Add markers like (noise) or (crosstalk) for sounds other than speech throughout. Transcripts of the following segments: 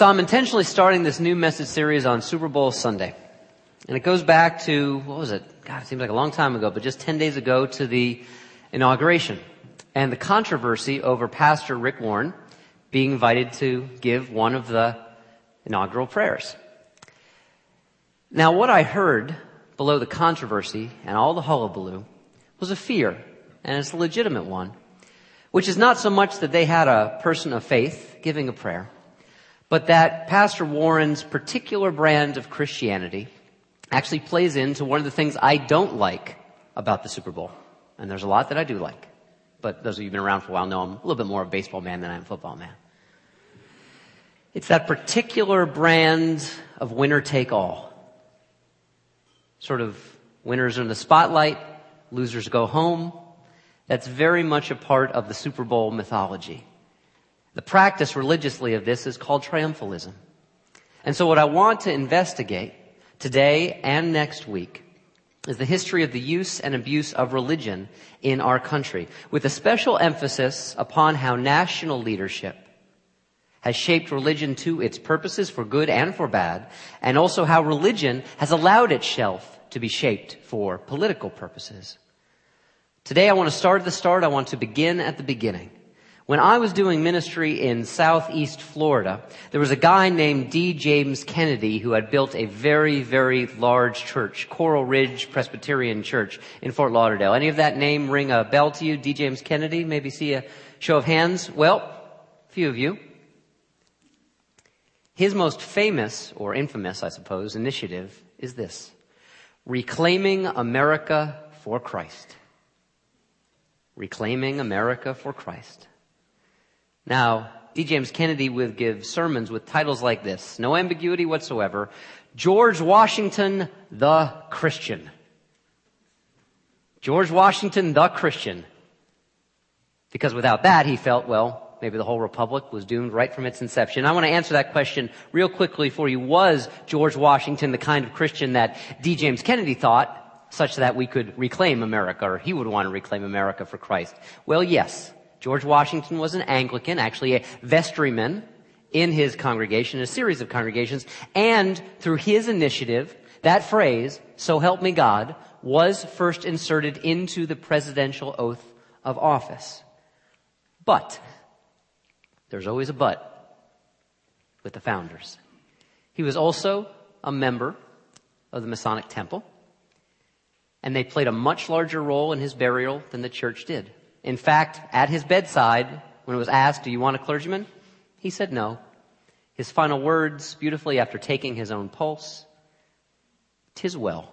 So I'm intentionally starting this new message series on Super Bowl Sunday. And it goes back to, what was it? God, it seems like a long time ago, but just 10 days ago to the inauguration. And the controversy over Pastor Rick Warren being invited to give one of the inaugural prayers. Now what I heard below the controversy and all the hullabaloo was a fear, and it's a legitimate one, which is not so much that they had a person of faith giving a prayer, but that Pastor Warren's particular brand of Christianity actually plays into one of the things I don't like about the Super Bowl. And there's a lot that I do like. But those of you who've been around for a while know I'm a little bit more of a baseball man than I am a football man. It's that particular brand of winner take all. Sort of winners are in the spotlight, losers go home. That's very much a part of the Super Bowl mythology. The practice religiously of this is called triumphalism. And so what I want to investigate today and next week is the history of the use and abuse of religion in our country, with a special emphasis upon how national leadership has shaped religion to its purposes for good and for bad, and also how religion has allowed itself to be shaped for political purposes. Today I want to start at the start. I want to begin at the beginning. When I was doing ministry in southeast Florida, there was a guy named D. James Kennedy who had built a very, very large church, Coral Ridge Presbyterian Church in Fort Lauderdale. Any of that name ring a bell to you? D. James Kennedy? Maybe see a show of hands? Well, a few of you. His most famous, or infamous, I suppose, initiative is this. Reclaiming America for Christ. Reclaiming America for Christ. Now, D. James Kennedy would give sermons with titles like this, no ambiguity whatsoever. George Washington, the Christian. George Washington, the Christian. Because without that, he felt, well, maybe the whole republic was doomed right from its inception. I want to answer that question real quickly for you. Was George Washington the kind of Christian that D. James Kennedy thought, such that we could reclaim America, or he would want to reclaim America for Christ? Well, yes. George Washington was an Anglican, actually a vestryman in his congregation, a series of congregations, and through his initiative, that phrase, so help me God, was first inserted into the presidential oath of office. But, there's always a but with the founders. He was also a member of the Masonic Temple, and they played a much larger role in his burial than the church did. In fact, at his bedside, when it was asked, do you want a clergyman? He said no. His final words, beautifully after taking his own pulse, tis well.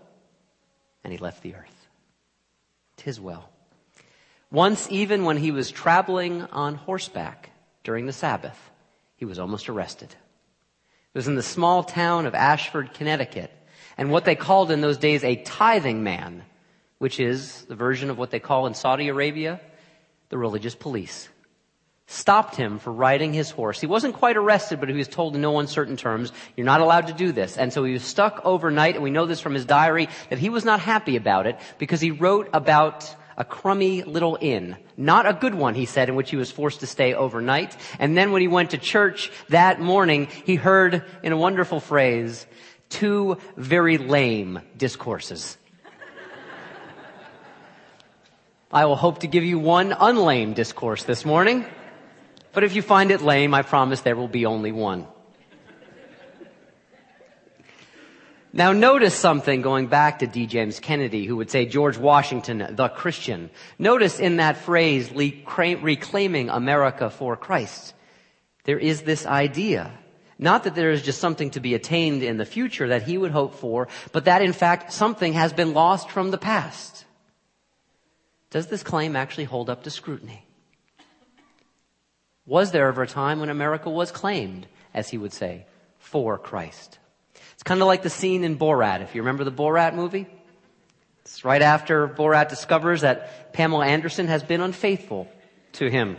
And he left the earth. Tis well. Once, even when he was traveling on horseback during the Sabbath, he was almost arrested. It was in the small town of Ashford, Connecticut, and what they called in those days a tithing man, which is the version of what they call in Saudi Arabia the religious police stopped him for riding his horse. He wasn't quite arrested, but he was told in no uncertain terms, you're not allowed to do this. And so he was stuck overnight, and we know this from his diary, that he was not happy about it because he wrote about a crummy little inn. Not a good one, he said, in which he was forced to stay overnight. And then when he went to church that morning, he heard in a wonderful phrase, two very lame discourses. I will hope to give you one unlame discourse this morning. But if you find it lame, I promise there will be only one. Now notice something going back to D. James Kennedy, who would say George Washington, the Christian. Notice in that phrase, reclaiming America for Christ. There is this idea. Not that there is just something to be attained in the future that he would hope for, but that in fact something has been lost from the past. Does this claim actually hold up to scrutiny? Was there ever a time when America was claimed, as he would say, for Christ? It's kind of like the scene in Borat, if you remember the Borat movie. It's right after Borat discovers that Pamela Anderson has been unfaithful to him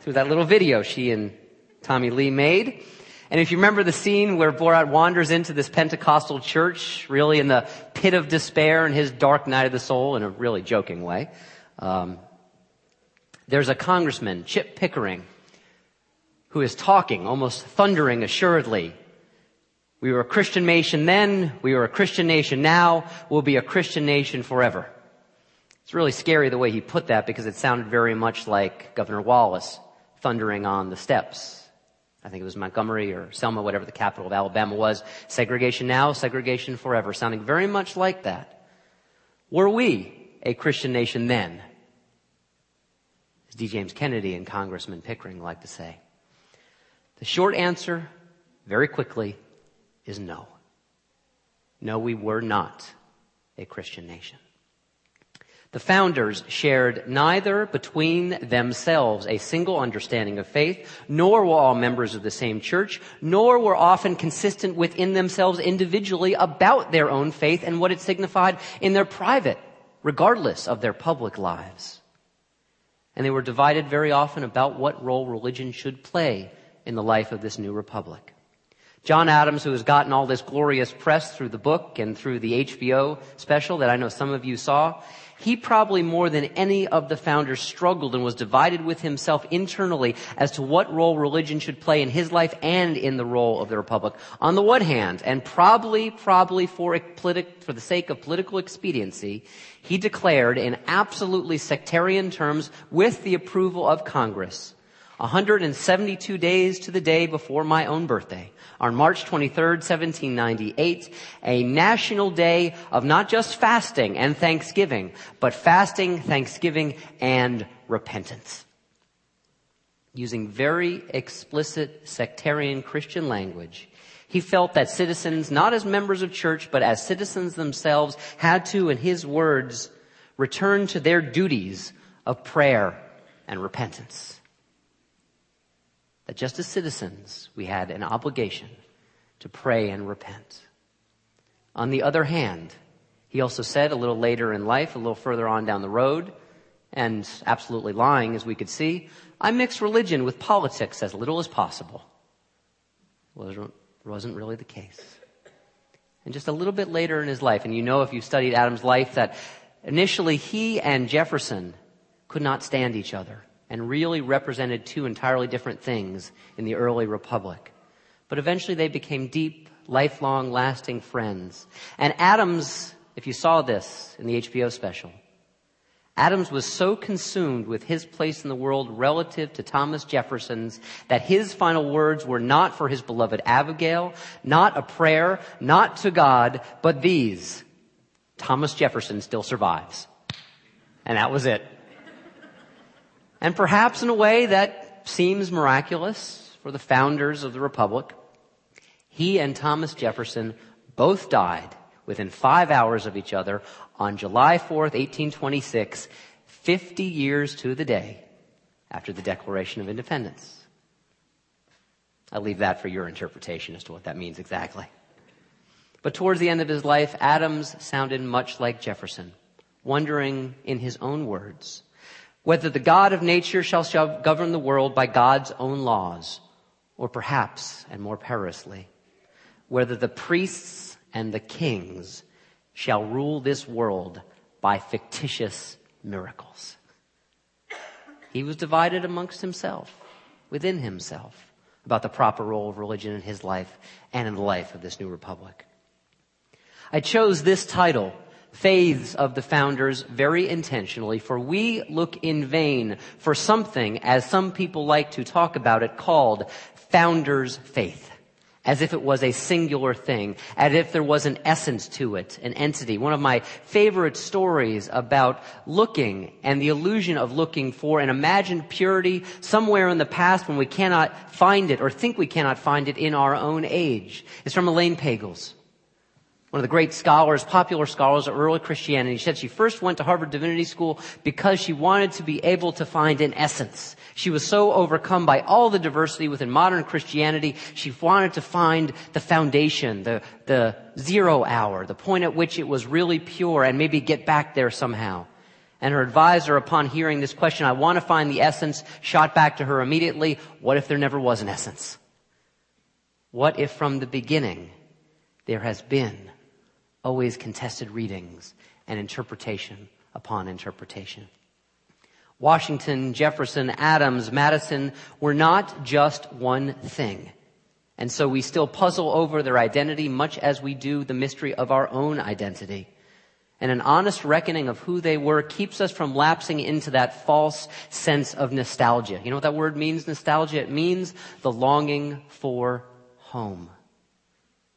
through that little video she and Tommy Lee made. And if you remember the scene where Borat wanders into this Pentecostal church, really in the pit of despair and his dark night of the soul in a really joking way, um, there's a congressman, Chip Pickering, who is talking, almost thundering assuredly. We were a Christian nation then, we were a Christian nation now, we'll be a Christian nation forever. It's really scary the way he put that because it sounded very much like Governor Wallace thundering on the steps. I think it was Montgomery or Selma, whatever the capital of Alabama was. Segregation now, segregation forever, sounding very much like that. Were we a Christian nation then? As D. James Kennedy and Congressman Pickering like to say. The short answer, very quickly, is no. No, we were not a Christian nation. The founders shared neither between themselves a single understanding of faith, nor were all members of the same church, nor were often consistent within themselves individually about their own faith and what it signified in their private, regardless of their public lives. And they were divided very often about what role religion should play in the life of this new republic. John Adams, who has gotten all this glorious press through the book and through the HBO special that I know some of you saw, he probably more than any of the founders struggled and was divided with himself internally as to what role religion should play in his life and in the role of the republic. On the one hand, and probably, probably for, politi- for the sake of political expediency, he declared in absolutely sectarian terms with the approval of Congress 172 days to the day before my own birthday, on March 23rd, 1798, a national day of not just fasting and thanksgiving, but fasting, thanksgiving, and repentance. Using very explicit sectarian Christian language, he felt that citizens, not as members of church, but as citizens themselves, had to, in his words, return to their duties of prayer and repentance just as citizens, we had an obligation to pray and repent. On the other hand, he also said a little later in life, a little further on down the road, and absolutely lying as we could see, I mix religion with politics as little as possible. It wasn't really the case. And just a little bit later in his life, and you know if you studied Adams' life that initially he and Jefferson could not stand each other and really represented two entirely different things in the early republic. But eventually they became deep, lifelong, lasting friends. And Adams, if you saw this in the HBO special, Adams was so consumed with his place in the world relative to Thomas Jefferson's that his final words were not for his beloved Abigail, not a prayer, not to God, but these. Thomas Jefferson still survives. And that was it. And perhaps in a way that seems miraculous for the founders of the Republic, he and Thomas Jefferson both died within five hours of each other on July 4th, 1826, 50 years to the day after the Declaration of Independence. I leave that for your interpretation as to what that means exactly. But towards the end of his life, Adams sounded much like Jefferson, wondering in his own words, whether the God of nature shall, shall govern the world by God's own laws, or perhaps, and more perilously, whether the priests and the kings shall rule this world by fictitious miracles. He was divided amongst himself, within himself, about the proper role of religion in his life and in the life of this new republic. I chose this title faiths of the founders very intentionally, for we look in vain for something, as some people like to talk about it, called founders' faith. As if it was a singular thing, as if there was an essence to it, an entity. One of my favorite stories about looking and the illusion of looking for an imagined purity somewhere in the past when we cannot find it or think we cannot find it in our own age is from Elaine Pagels one of the great scholars, popular scholars of early Christianity, said she first went to Harvard Divinity School because she wanted to be able to find an essence. She was so overcome by all the diversity within modern Christianity, she wanted to find the foundation, the, the zero hour, the point at which it was really pure and maybe get back there somehow. And her advisor, upon hearing this question, I want to find the essence, shot back to her immediately, what if there never was an essence? What if from the beginning there has been always contested readings and interpretation upon interpretation. Washington, Jefferson, Adams, Madison were not just one thing. And so we still puzzle over their identity much as we do the mystery of our own identity. And an honest reckoning of who they were keeps us from lapsing into that false sense of nostalgia. You know what that word means, nostalgia? It means the longing for home.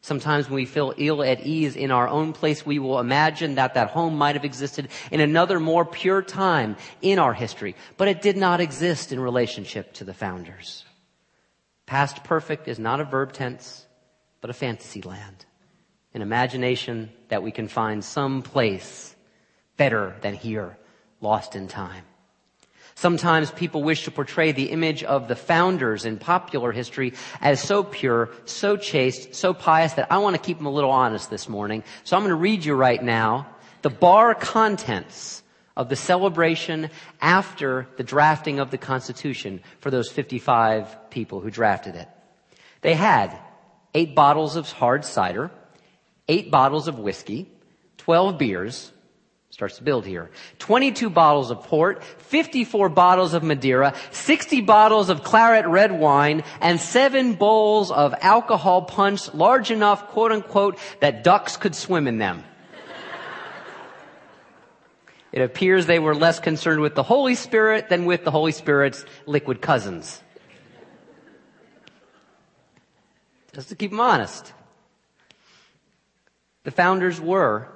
Sometimes when we feel ill at ease in our own place, we will imagine that that home might have existed in another more pure time in our history, but it did not exist in relationship to the founders. Past perfect is not a verb tense, but a fantasy land. An imagination that we can find some place better than here, lost in time. Sometimes people wish to portray the image of the founders in popular history as so pure, so chaste, so pious that I want to keep them a little honest this morning. So I'm going to read you right now the bar contents of the celebration after the drafting of the Constitution for those 55 people who drafted it. They had eight bottles of hard cider, eight bottles of whiskey, 12 beers, starts to build here. 22 bottles of port, 54 bottles of Madeira, 60 bottles of claret red wine, and seven bowls of alcohol punch large enough, quote unquote, that ducks could swim in them. it appears they were less concerned with the Holy Spirit than with the Holy Spirit's liquid cousins. Just to keep them honest. The founders were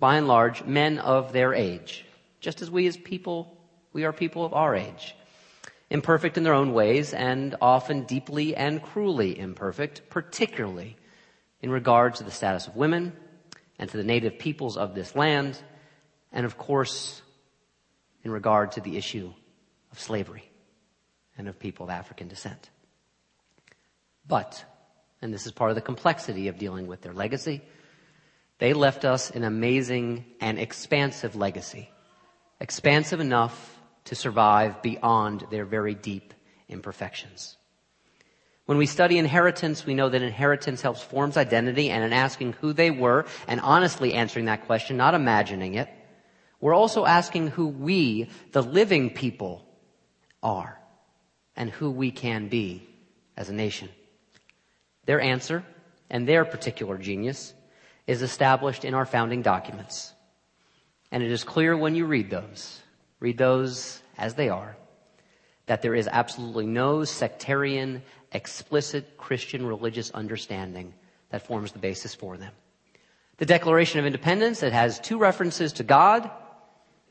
by and large, men of their age, just as we as people, we are people of our age. Imperfect in their own ways and often deeply and cruelly imperfect, particularly in regard to the status of women and to the native peoples of this land, and of course, in regard to the issue of slavery and of people of African descent. But, and this is part of the complexity of dealing with their legacy, they left us an amazing and expansive legacy. Expansive enough to survive beyond their very deep imperfections. When we study inheritance, we know that inheritance helps forms identity and in asking who they were and honestly answering that question, not imagining it, we're also asking who we, the living people, are and who we can be as a nation. Their answer and their particular genius is established in our founding documents. And it is clear when you read those, read those as they are, that there is absolutely no sectarian, explicit Christian religious understanding that forms the basis for them. The Declaration of Independence, it has two references to God,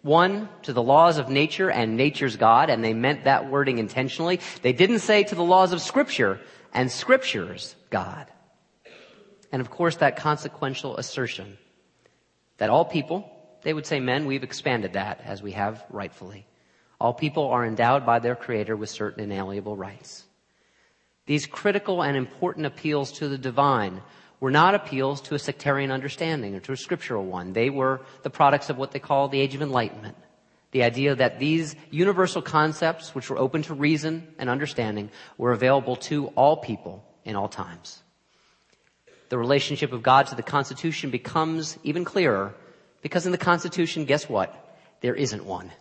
one to the laws of nature and nature's God, and they meant that wording intentionally. They didn't say to the laws of Scripture and Scripture's God. And of course, that consequential assertion that all people, they would say men, we've expanded that as we have rightfully. All people are endowed by their creator with certain inalienable rights. These critical and important appeals to the divine were not appeals to a sectarian understanding or to a scriptural one. They were the products of what they call the age of enlightenment. The idea that these universal concepts, which were open to reason and understanding, were available to all people in all times the relationship of God to the Constitution becomes even clearer because in the Constitution, guess what? There isn't one.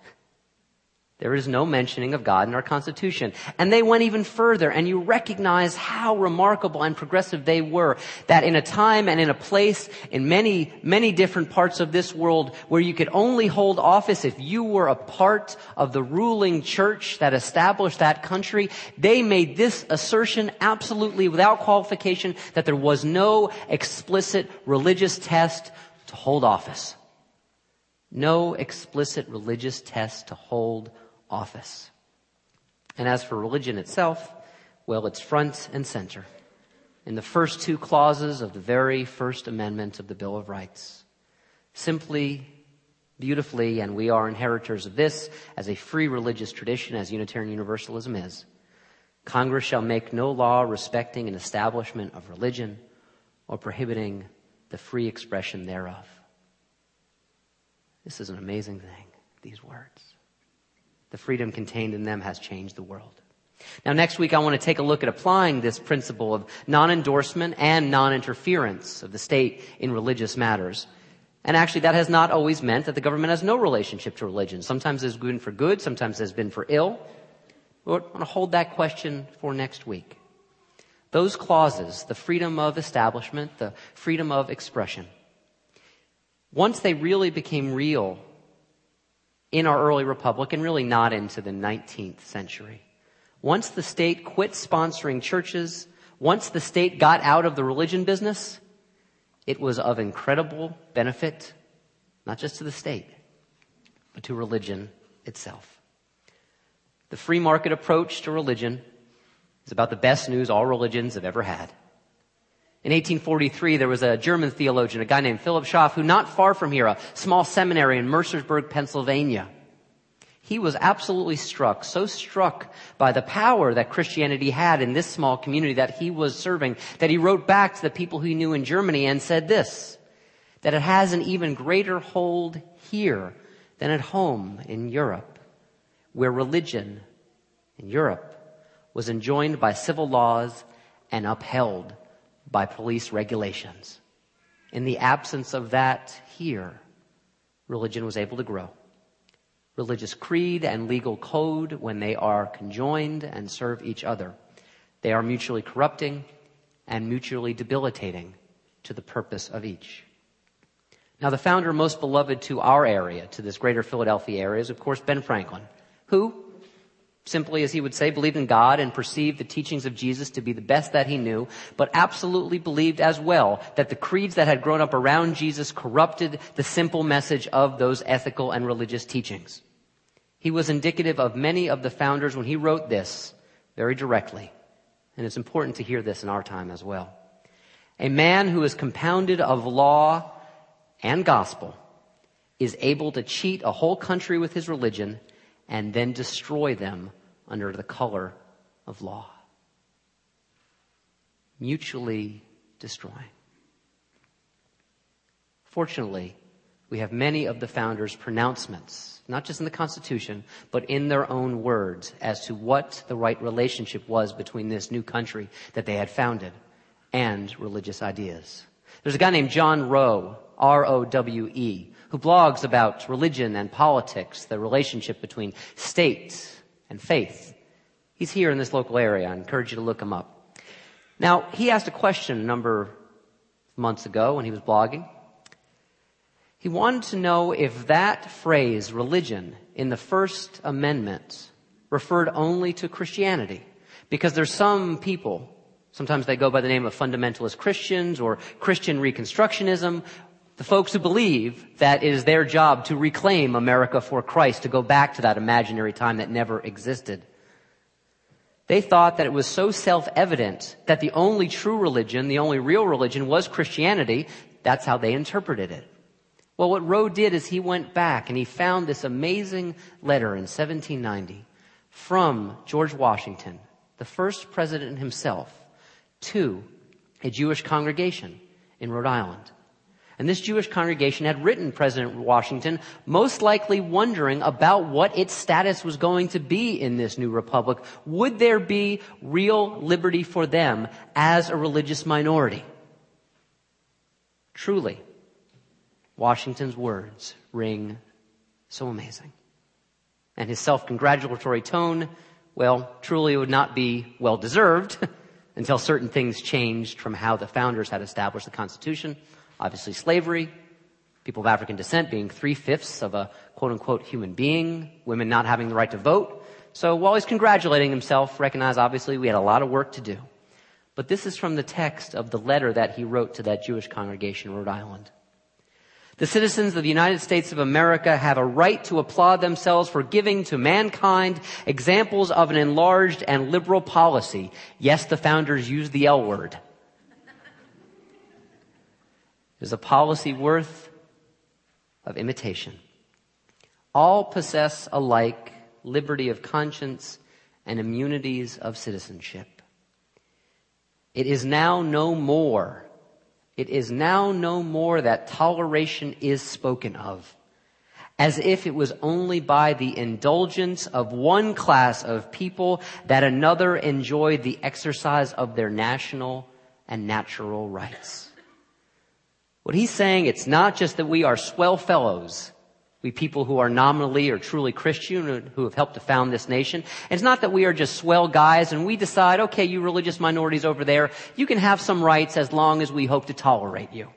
There is no mentioning of God in our Constitution. And they went even further, and you recognize how remarkable and progressive they were. That in a time and in a place, in many, many different parts of this world, where you could only hold office if you were a part of the ruling church that established that country, they made this assertion absolutely without qualification that there was no explicit religious test to hold office. No explicit religious test to hold office. And as for religion itself, well, it's front and center in the first two clauses of the very first amendment of the Bill of Rights. Simply, beautifully, and we are inheritors of this as a free religious tradition as Unitarian Universalism is. Congress shall make no law respecting an establishment of religion or prohibiting the free expression thereof. This is an amazing thing, these words. The freedom contained in them has changed the world. Now next week I want to take a look at applying this principle of non-endorsement and non-interference of the state in religious matters. And actually that has not always meant that the government has no relationship to religion. Sometimes it's been for good, sometimes it's been for ill. We're going to hold that question for next week. Those clauses, the freedom of establishment, the freedom of expression, once they really became real in our early republic and really not into the 19th century, once the state quit sponsoring churches, once the state got out of the religion business, it was of incredible benefit, not just to the state, but to religion itself. The free market approach to religion is about the best news all religions have ever had. In 1843, there was a German theologian, a guy named Philip Schaff, who not far from here, a small seminary in Mercersburg, Pennsylvania, he was absolutely struck, so struck by the power that Christianity had in this small community that he was serving, that he wrote back to the people he knew in Germany and said this, that it has an even greater hold here than at home in Europe, where religion in Europe was enjoined by civil laws and upheld by police regulations. In the absence of that here, religion was able to grow. Religious creed and legal code, when they are conjoined and serve each other, they are mutually corrupting and mutually debilitating to the purpose of each. Now, the founder most beloved to our area, to this greater Philadelphia area, is of course Ben Franklin, who, simply as he would say, believed in God and perceived the teachings of Jesus to be the best that he knew, but absolutely believed as well that the creeds that had grown up around Jesus corrupted the simple message of those ethical and religious teachings. He was indicative of many of the founders when he wrote this very directly. And it's important to hear this in our time as well. A man who is compounded of law and gospel is able to cheat a whole country with his religion and then destroy them under the color of law. Mutually destroying. Fortunately, we have many of the founders' pronouncements, not just in the Constitution, but in their own words as to what the right relationship was between this new country that they had founded and religious ideas. There's a guy named John Rowe, R-O-W-E, who blogs about religion and politics, the relationship between state and faith. He's here in this local area. I encourage you to look him up. Now, he asked a question a number of months ago when he was blogging. He wanted to know if that phrase, religion, in the First Amendment referred only to Christianity. Because there's some people, sometimes they go by the name of fundamentalist Christians or Christian Reconstructionism, the folks who believe that it is their job to reclaim America for Christ, to go back to that imaginary time that never existed. They thought that it was so self-evident that the only true religion, the only real religion was Christianity. That's how they interpreted it. Well, what Rowe did is he went back and he found this amazing letter in 1790 from George Washington, the first president himself, to a Jewish congregation in Rhode Island. And this Jewish congregation had written President Washington, most likely wondering about what its status was going to be in this new republic. Would there be real liberty for them as a religious minority? Truly, Washington's words ring so amazing. And his self-congratulatory tone, well, truly would not be well deserved (laughs) until certain things changed from how the founders had established the Constitution. Obviously slavery, people of African descent being three-fifths of a quote-unquote human being, women not having the right to vote. So while he's congratulating himself, recognize obviously we had a lot of work to do. But this is from the text of the letter that he wrote to that Jewish congregation in Rhode Island. The citizens of the United States of America have a right to applaud themselves for giving to mankind examples of an enlarged and liberal policy. Yes, the founders used the L word. Is a policy worth of imitation. All possess alike liberty of conscience and immunities of citizenship. It is now no more it is now no more that toleration is spoken of, as if it was only by the indulgence of one class of people that another enjoyed the exercise of their national and natural rights. What he's saying, it's not just that we are swell fellows, we people who are nominally or truly Christian, who have helped to found this nation. It's not that we are just swell guys and we decide, okay, you religious minorities over there, you can have some rights as long as we hope to tolerate you.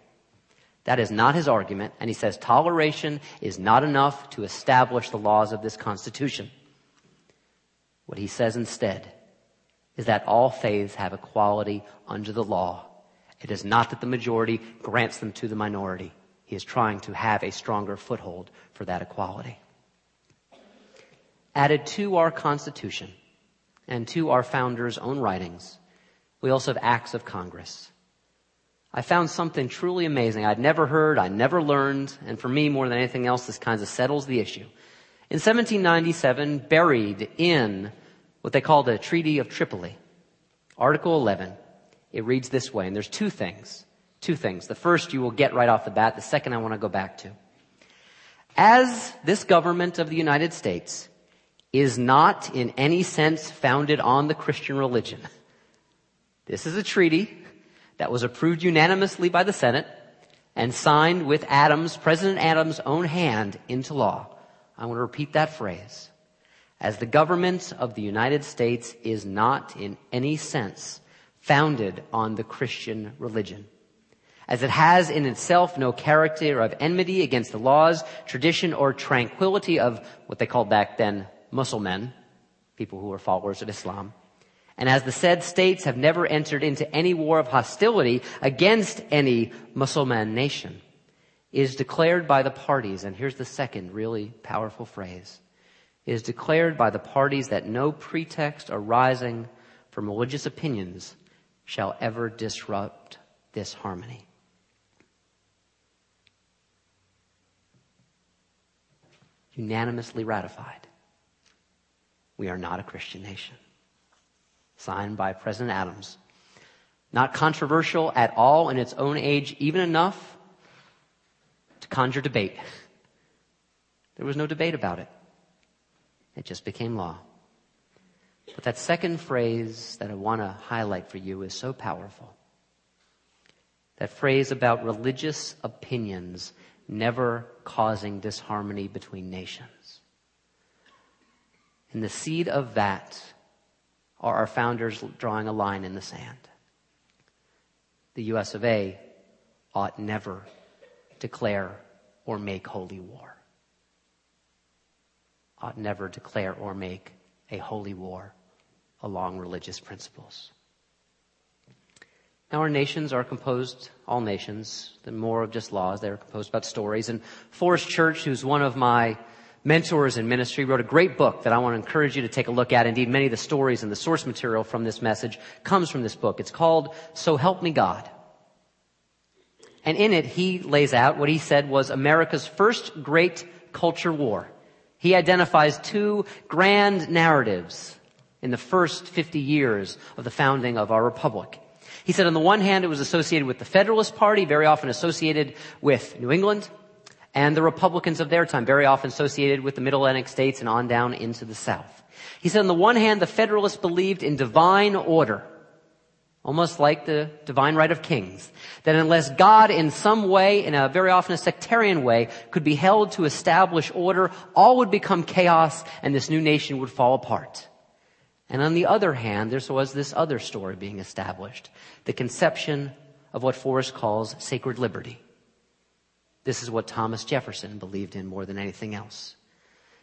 That is not his argument, and he says toleration is not enough to establish the laws of this Constitution. What he says instead is that all faiths have equality under the law. It is not that the majority grants them to the minority. He is trying to have a stronger foothold for that equality. Added to our Constitution and to our founders' own writings, we also have acts of Congress. I found something truly amazing. I'd never heard, I never learned, and for me, more than anything else, this kind of settles the issue. In 1797, buried in what they called the Treaty of Tripoli, Article 11, it reads this way, and there's two things. Two things. The first you will get right off the bat. The second I want to go back to. As this government of the United States is not in any sense founded on the Christian religion, this is a treaty that was approved unanimously by the Senate and signed with Adams, President Adams' own hand into law. I want to repeat that phrase. As the government of the United States is not in any sense founded on the Christian religion. As it has in itself no character of enmity against the laws, tradition, or tranquility of what they called back then Muslim people who were followers of Islam. And as the said states have never entered into any war of hostility against any Muslim nation, is declared by the parties, and here's the second really powerful phrase, is declared by the parties that no pretext arising from religious opinions shall ever disrupt this harmony. Unanimously ratified. We are not a Christian nation signed by President Adams. Not controversial at all in its own age, even enough to conjure debate. There was no debate about it. It just became law. But that second phrase that I want to highlight for you is so powerful. That phrase about religious opinions never causing disharmony between nations. And the seed of that are our founders drawing a line in the sand. The US of A ought never declare or make holy war. Ought never declare or make a holy war along religious principles. Now our nations are composed, all nations, the more of just laws, they're composed about stories. And Forrest Church, who's one of my mentors in ministry, wrote a great book that I want to encourage you to take a look at. Indeed, many of the stories and the source material from this message comes from this book. It's called So Help Me God. And in it, he lays out what he said was America's first great culture war. He identifies two grand narratives in the first 50 years of the founding of our republic. He said on the one hand, it was associated with the Federalist Party, very often associated with New England and the Republicans of their time, very often associated with the Middle Atlantic states and on down into the South. He said on the one hand, the Federalists believed in divine order, almost like the divine right of kings, that unless God in some way, in a very often a sectarian way, could be held to establish order, all would become chaos and this new nation would fall apart. And on the other hand, there was this other story being established, the conception of what Forrest calls sacred liberty. This is what Thomas Jefferson believed in more than anything else.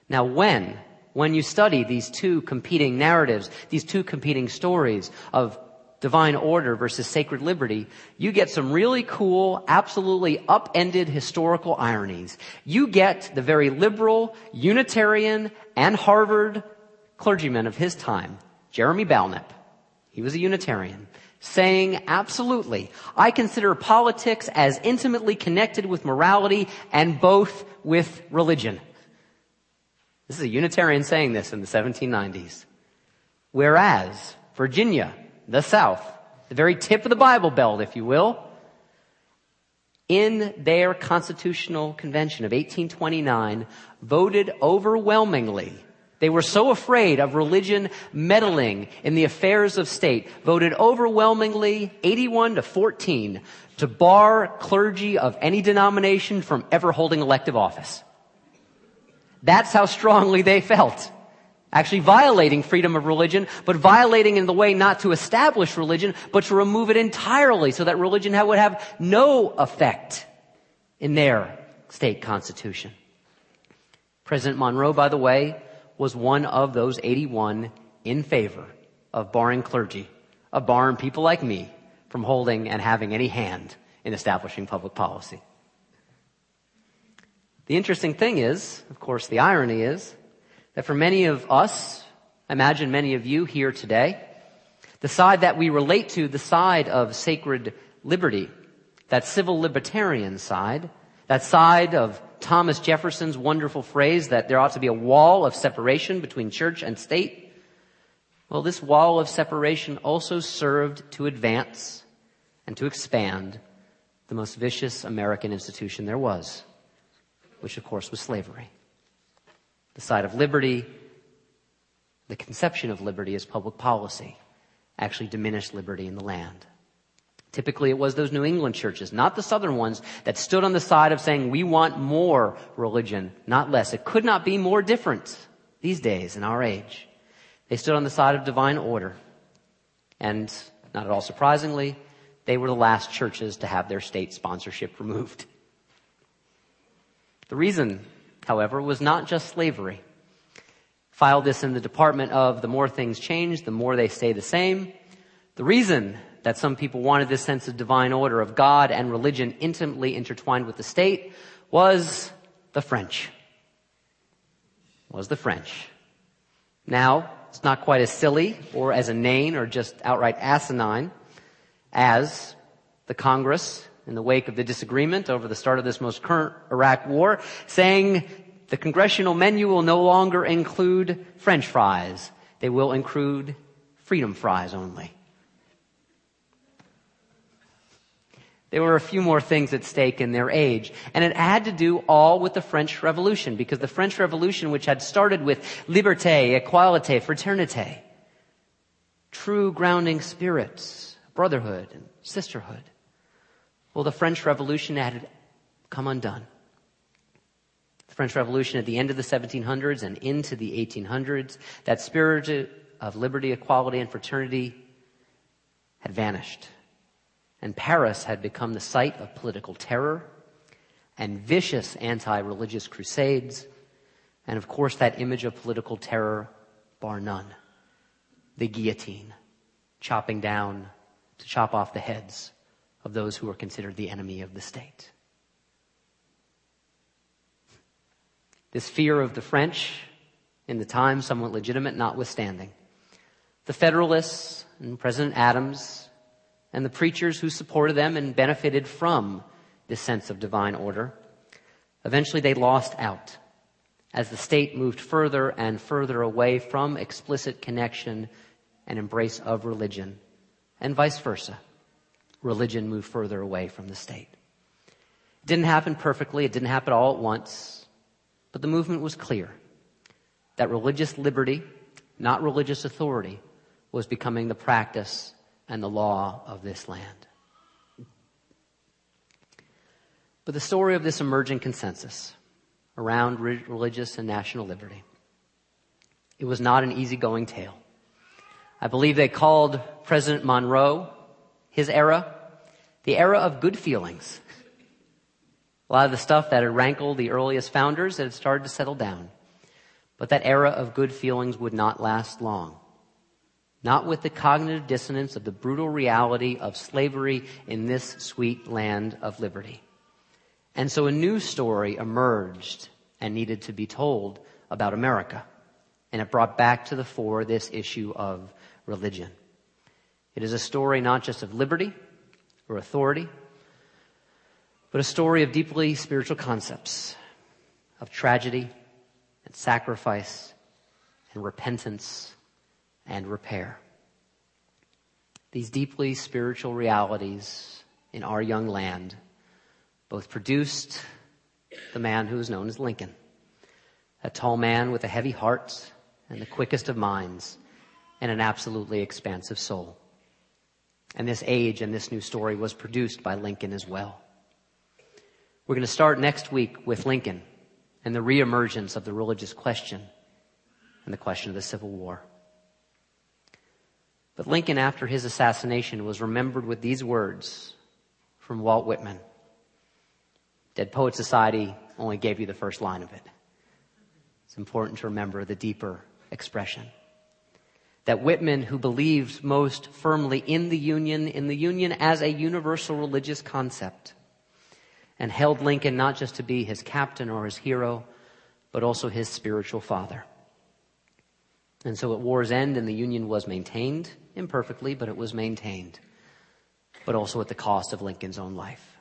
Now when, when you study these two competing narratives, these two competing stories of divine order versus sacred liberty, you get some really cool, absolutely upended historical ironies. You get the very liberal, Unitarian, and Harvard clergyman of his time, Jeremy Belknap. He was a Unitarian saying, absolutely, I consider politics as intimately connected with morality and both with religion. This is a Unitarian saying this in the 1790s. Whereas Virginia, the South, the very tip of the Bible Belt, if you will, in their constitutional convention of 1829, voted overwhelmingly They were so afraid of religion meddling in the affairs of state, voted overwhelmingly 81 to 14 to bar clergy of any denomination from ever holding elective office. That's how strongly they felt. Actually violating freedom of religion, but violating in the way not to establish religion, but to remove it entirely so that religion would have no effect in their state constitution. President Monroe, by the way, was one of those 81 in favor of barring clergy, of barring people like me from holding and having any hand in establishing public policy. The interesting thing is, of course, the irony is, that for many of us, I imagine many of you here today, the side that we relate to, the side of sacred liberty, that civil libertarian side, that side of Thomas Jefferson's wonderful phrase that there ought to be a wall of separation between church and state. Well, this wall of separation also served to advance and to expand the most vicious American institution there was, which of course was slavery. The side of liberty, the conception of liberty as public policy, actually diminished liberty in the land. Typically it was those New England churches, not the southern ones, that stood on the side of saying, we want more religion, not less. It could not be more different these days in our age. They stood on the side of divine order. And not at all surprisingly, they were the last churches to have their state sponsorship removed. The reason, however, was not just slavery. Filed this in the department of the more things change, the more they stay the same. The reason that some people wanted this sense of divine order of God and religion intimately intertwined with the state was the French. Was the French. Now, it's not quite as silly or as inane or just outright asinine as the Congress in the wake of the disagreement over the start of this most current Iraq war saying the congressional menu will no longer include French fries. They will include freedom fries only. There were a few more things at stake in their age. And it had to do all with the French Revolution, because the French Revolution, which had started with liberté, equalité, fraternité, true grounding spirits, brotherhood and sisterhood. Well, the French Revolution had come undone. The French Revolution at the end of the 1700s and into the 1800s, that spirit of liberty, equality, and fraternity had vanished and Paris had become the site of political terror and vicious anti-religious crusades, and of course that image of political terror, bar none, the guillotine, chopping down to chop off the heads of those who were considered the enemy of the state. This fear of the French, in the time somewhat legitimate notwithstanding, the Federalists and President Adams and the preachers who supported them and benefited from this sense of divine order. Eventually they lost out as the state moved further and further away from explicit connection and embrace of religion and vice versa. Religion moved further away from the state. It didn't happen perfectly. It didn't happen all at once, but the movement was clear that religious liberty, not religious authority, was becoming the practice and the law of this land. But the story of this emerging consensus around religious and national liberty, it was not an easygoing tale. I believe they called President Monroe, his era, the era of good feelings. A lot of the stuff that had rankled the earliest founders had started to settle down. But that era of good feelings would not last long not with the cognitive dissonance of the brutal reality of slavery in this sweet land of liberty. And so a new story emerged and needed to be told about America. And it brought back to the fore this issue of religion. It is a story not just of liberty or authority, but a story of deeply spiritual concepts, of tragedy and sacrifice and repentance and repair. These deeply spiritual realities in our young land both produced the man who is known as Lincoln, a tall man with a heavy heart and the quickest of minds and an absolutely expansive soul. And this age and this new story was produced by Lincoln as well. We're going to start next week with Lincoln and the reemergence of the religious question and the question of the Civil War. But Lincoln, after his assassination, was remembered with these words from Walt Whitman. Dead Poet Society only gave you the first line of it. It's important to remember the deeper expression. That Whitman, who believed most firmly in the Union, in the Union as a universal religious concept, and held Lincoln not just to be his captain or his hero, but also his spiritual father. And so at war's end, and the Union was maintained, imperfectly, but it was maintained, but also at the cost of Lincoln's own life.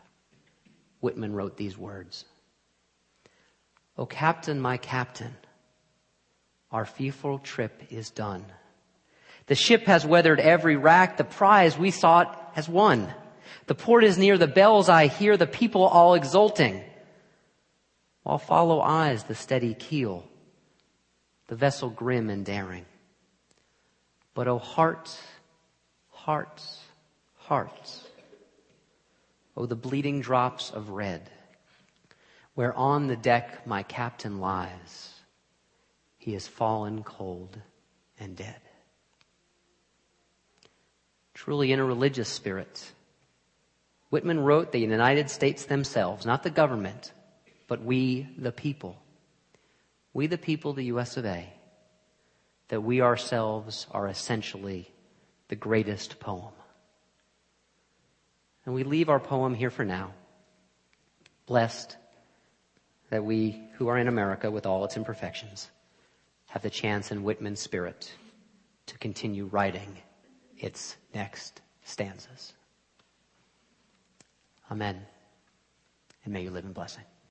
Whitman wrote these words. O captain, my captain, our fearful trip is done. The ship has weathered every rack. The prize we sought has won. The port is near. The bells I hear. The people all exulting. While follow eyes the steady keel. The vessel grim and daring. But oh hearts, hearts, hearts. Oh the bleeding drops of red. Where on the deck my captain lies. He has fallen cold and dead. Truly in a religious spirit. Whitman wrote the United States themselves, not the government, but we the people. We the people, the US of A, that we ourselves are essentially the greatest poem. And we leave our poem here for now, blessed that we who are in America with all its imperfections have the chance in Whitman's spirit to continue writing its next stanzas. Amen. And may you live in blessing.